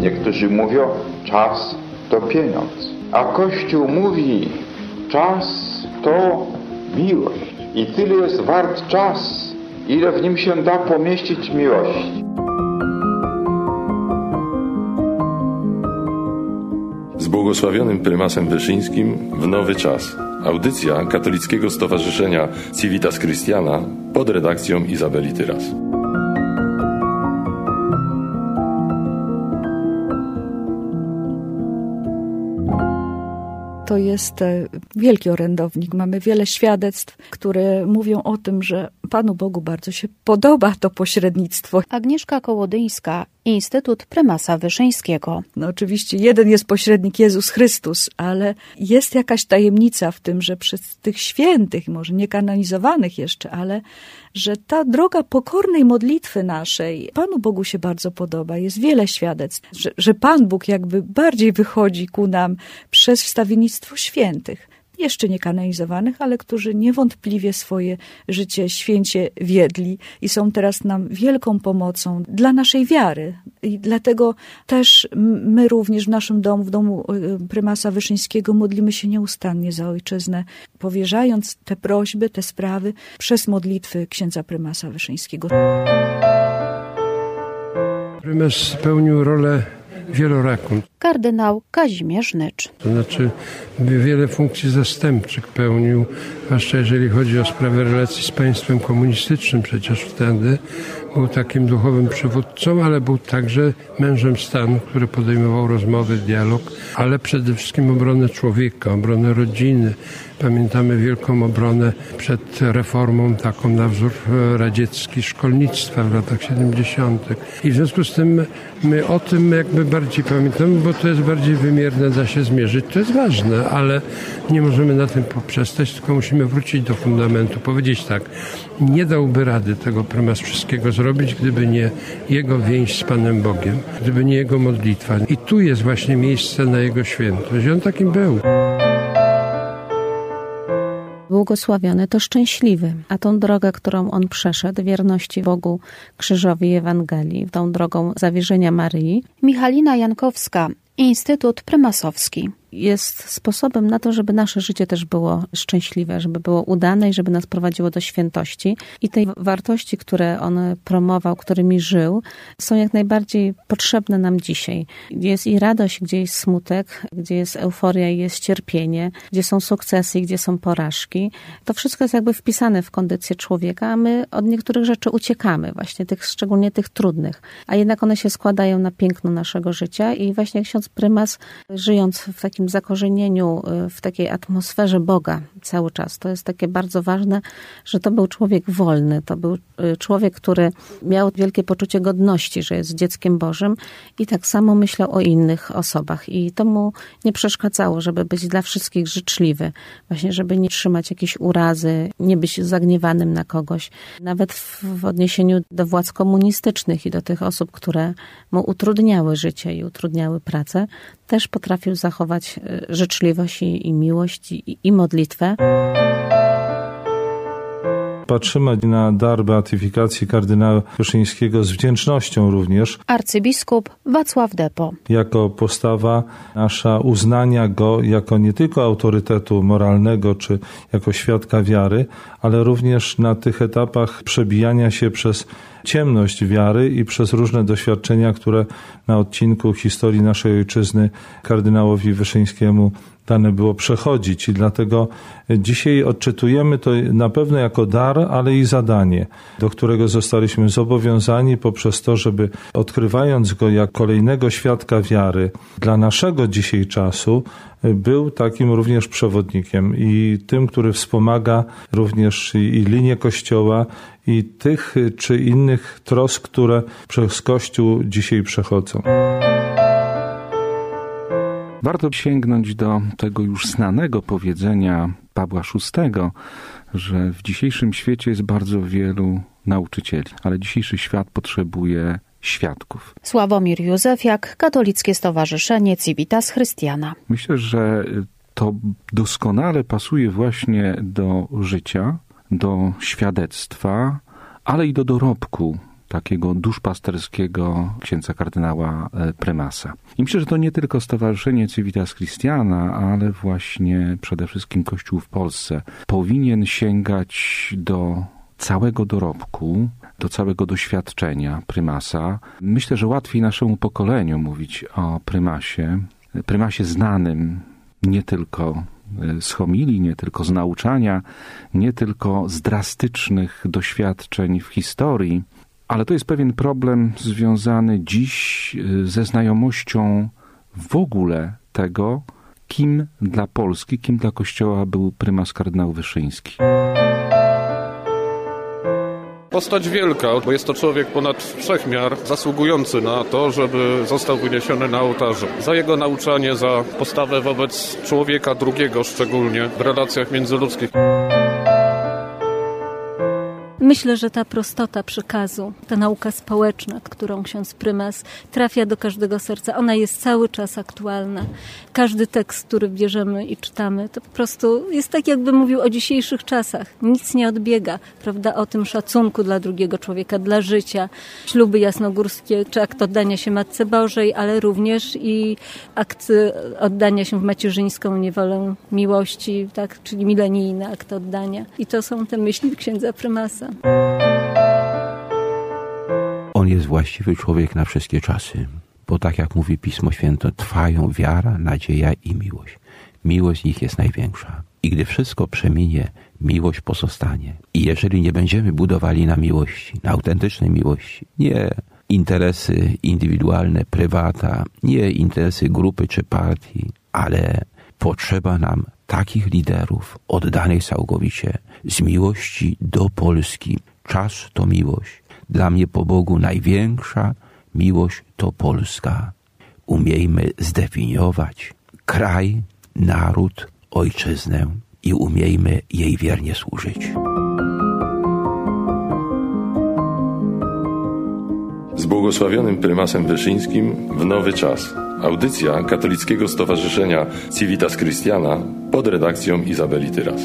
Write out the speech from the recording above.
Niektórzy mówią, czas to pieniądz. A Kościół mówi, czas to miłość. I tyle jest wart czas, ile w nim się da pomieścić miłości. Z błogosławionym prymasem Wyszyńskim w nowy czas. Audycja Katolickiego Stowarzyszenia Civitas Christiana pod redakcją Izabeli Tyras. To jest e, wielki orędownik. Mamy wiele świadectw, które mówią o tym, że Panu Bogu bardzo się podoba to pośrednictwo. Agnieszka Kołodyńska, Instytut Prymasa Wyszyńskiego. No oczywiście jeden jest pośrednik Jezus Chrystus, ale jest jakaś tajemnica w tym, że przez tych świętych, może nie kanonizowanych jeszcze, ale że ta droga pokornej modlitwy naszej Panu Bogu się bardzo podoba. Jest wiele świadectw, że, że Pan Bóg jakby bardziej wychodzi ku nam przez wstawiennictwo świętych jeszcze nie kanonizowanych, ale którzy niewątpliwie swoje życie święcie wiedli i są teraz nam wielką pomocą dla naszej wiary. I dlatego też my również w naszym domu, w domu y, prymasa Wyszyńskiego modlimy się nieustannie za ojczyznę, powierzając te prośby, te sprawy przez modlitwy księdza prymasa Wyszyńskiego. Prymas spełnił rolę wieloraką. Kardynał Kazimierz Nycz. To znaczy wiele funkcji zastępczych pełnił, zwłaszcza jeżeli chodzi o sprawę relacji z państwem komunistycznym. Przecież wtedy był takim duchowym przywódcą, ale był także mężem stanu, który podejmował rozmowy, dialog, ale przede wszystkim obronę człowieka, obronę rodziny. Pamiętamy wielką obronę przed reformą, taką na wzór radziecki szkolnictwa w latach 70. I w związku z tym my o tym jakby bardziej pamiętamy, bo to jest bardziej wymierne, da się zmierzyć. To jest ważne, ale nie możemy na tym poprzestać, tylko musimy wrócić do fundamentu, powiedzieć tak, nie dałby rady tego prymas wszystkiego zrobić, gdyby nie jego więź z Panem Bogiem, gdyby nie jego modlitwa. I tu jest właśnie miejsce na jego świętość. I on takim był. Błogosławiony to szczęśliwy, a tą drogę, którą on przeszedł, wierności Bogu, krzyżowi Ewangelii, tą drogą zawierzenia Maryi, Michalina Jankowska, Instytut Prymasowski jest sposobem na to, żeby nasze życie też było szczęśliwe, żeby było udane i żeby nas prowadziło do świętości. I tej wartości, które on promował, którymi żył, są jak najbardziej potrzebne nam dzisiaj. Jest i radość, gdzie jest smutek, gdzie jest euforia i jest cierpienie, gdzie są sukcesy i gdzie są porażki. To wszystko jest jakby wpisane w kondycję człowieka, a my od niektórych rzeczy uciekamy, właśnie tych, szczególnie tych trudnych. A jednak one się składają na piękno naszego życia i właśnie ksiądz prymas, żyjąc w takim takim zakorzenieniu, y, w takiej atmosferze Boga cały czas. To jest takie bardzo ważne, że to był człowiek wolny, to był y, człowiek, który miał wielkie poczucie godności, że jest dzieckiem Bożym i tak samo myślał o innych osobach. I to mu nie przeszkadzało, żeby być dla wszystkich życzliwy, właśnie żeby nie trzymać jakiejś urazy, nie być zagniewanym na kogoś. Nawet w, w odniesieniu do władz komunistycznych i do tych osób, które mu utrudniały życie i utrudniały pracę, też potrafił zachować życzliwość i, i miłość i, i modlitwę patrzymy na dar beatyfikacji kardynała Wyszyńskiego z wdzięcznością również. Arcybiskup Wacław Depo. Jako postawa nasza uznania go jako nie tylko autorytetu moralnego czy jako świadka wiary, ale również na tych etapach przebijania się przez ciemność wiary i przez różne doświadczenia, które na odcinku historii naszej ojczyzny kardynałowi Wyszyńskiemu dane było przechodzić i dlatego dzisiaj odczytujemy to na pewno jako dar, ale i zadanie, do którego zostaliśmy zobowiązani poprzez to, żeby odkrywając go jak kolejnego świadka wiary dla naszego dzisiaj czasu, był takim również przewodnikiem i tym, który wspomaga również i, i linię Kościoła i tych czy innych trosk, które przez Kościół dzisiaj przechodzą. Warto sięgnąć do tego już znanego powiedzenia Pawła VI, że w dzisiejszym świecie jest bardzo wielu nauczycieli, ale dzisiejszy świat potrzebuje świadków. Sławomir Józefiak, Katolickie Stowarzyszenie Civitas Chrystiana. Myślę, że to doskonale pasuje właśnie do życia, do świadectwa, ale i do dorobku takiego duszpasterskiego księdza kardynała e, prymasa. I myślę, że to nie tylko Stowarzyszenie Civitas Christiana, ale właśnie przede wszystkim Kościół w Polsce powinien sięgać do całego dorobku, do całego doświadczenia prymasa. Myślę, że łatwiej naszemu pokoleniu mówić o prymasie, prymasie znanym nie tylko e, z homilii, nie tylko z nauczania, nie tylko z drastycznych doświadczeń w historii, ale to jest pewien problem związany dziś e, ze znajomością w ogóle tego, kim dla Polski, kim dla Kościoła był prymas kardynał Wyszyński. Postać wielka, bo jest to człowiek ponad wszechmiar, zasługujący na to, żeby został wyniesiony na ołtarze. Za jego nauczanie, za postawę wobec człowieka drugiego szczególnie w relacjach międzyludzkich. Myślę, że ta prostota przekazu, ta nauka społeczna, którą ksiądz prymas trafia do każdego serca, ona jest cały czas aktualna. Każdy tekst, który bierzemy i czytamy, to po prostu jest tak, jakby mówił o dzisiejszych czasach. Nic nie odbiega, prawda, o tym szacunku dla drugiego człowieka, dla życia. Śluby jasnogórskie, czy akt oddania się Matce Bożej, ale również i akt oddania się w macierzyńską niewolę miłości, tak, czyli milenijny akt oddania. I to są te myśli księdza prymasa. On jest właściwy człowiek na wszystkie czasy, bo tak jak mówi Pismo Święte, trwają wiara, nadzieja i miłość. Miłość z nich jest największa. I gdy wszystko przeminie, miłość pozostanie. I jeżeli nie będziemy budowali na miłości, na autentycznej miłości, nie interesy indywidualne, prywata, nie interesy grupy czy partii, ale potrzeba nam takich liderów oddanych całkowicie z miłości do Polski. Czas to miłość. Dla mnie po Bogu największa miłość to Polska. Umiejmy zdefiniować kraj, naród, ojczyznę i umiejmy jej wiernie służyć. Z błogosławionym prymasem Wyszyńskim w nowy czas. Audycja Katolickiego Stowarzyszenia Civitas Christiana pod redakcją Izabeli Tyras.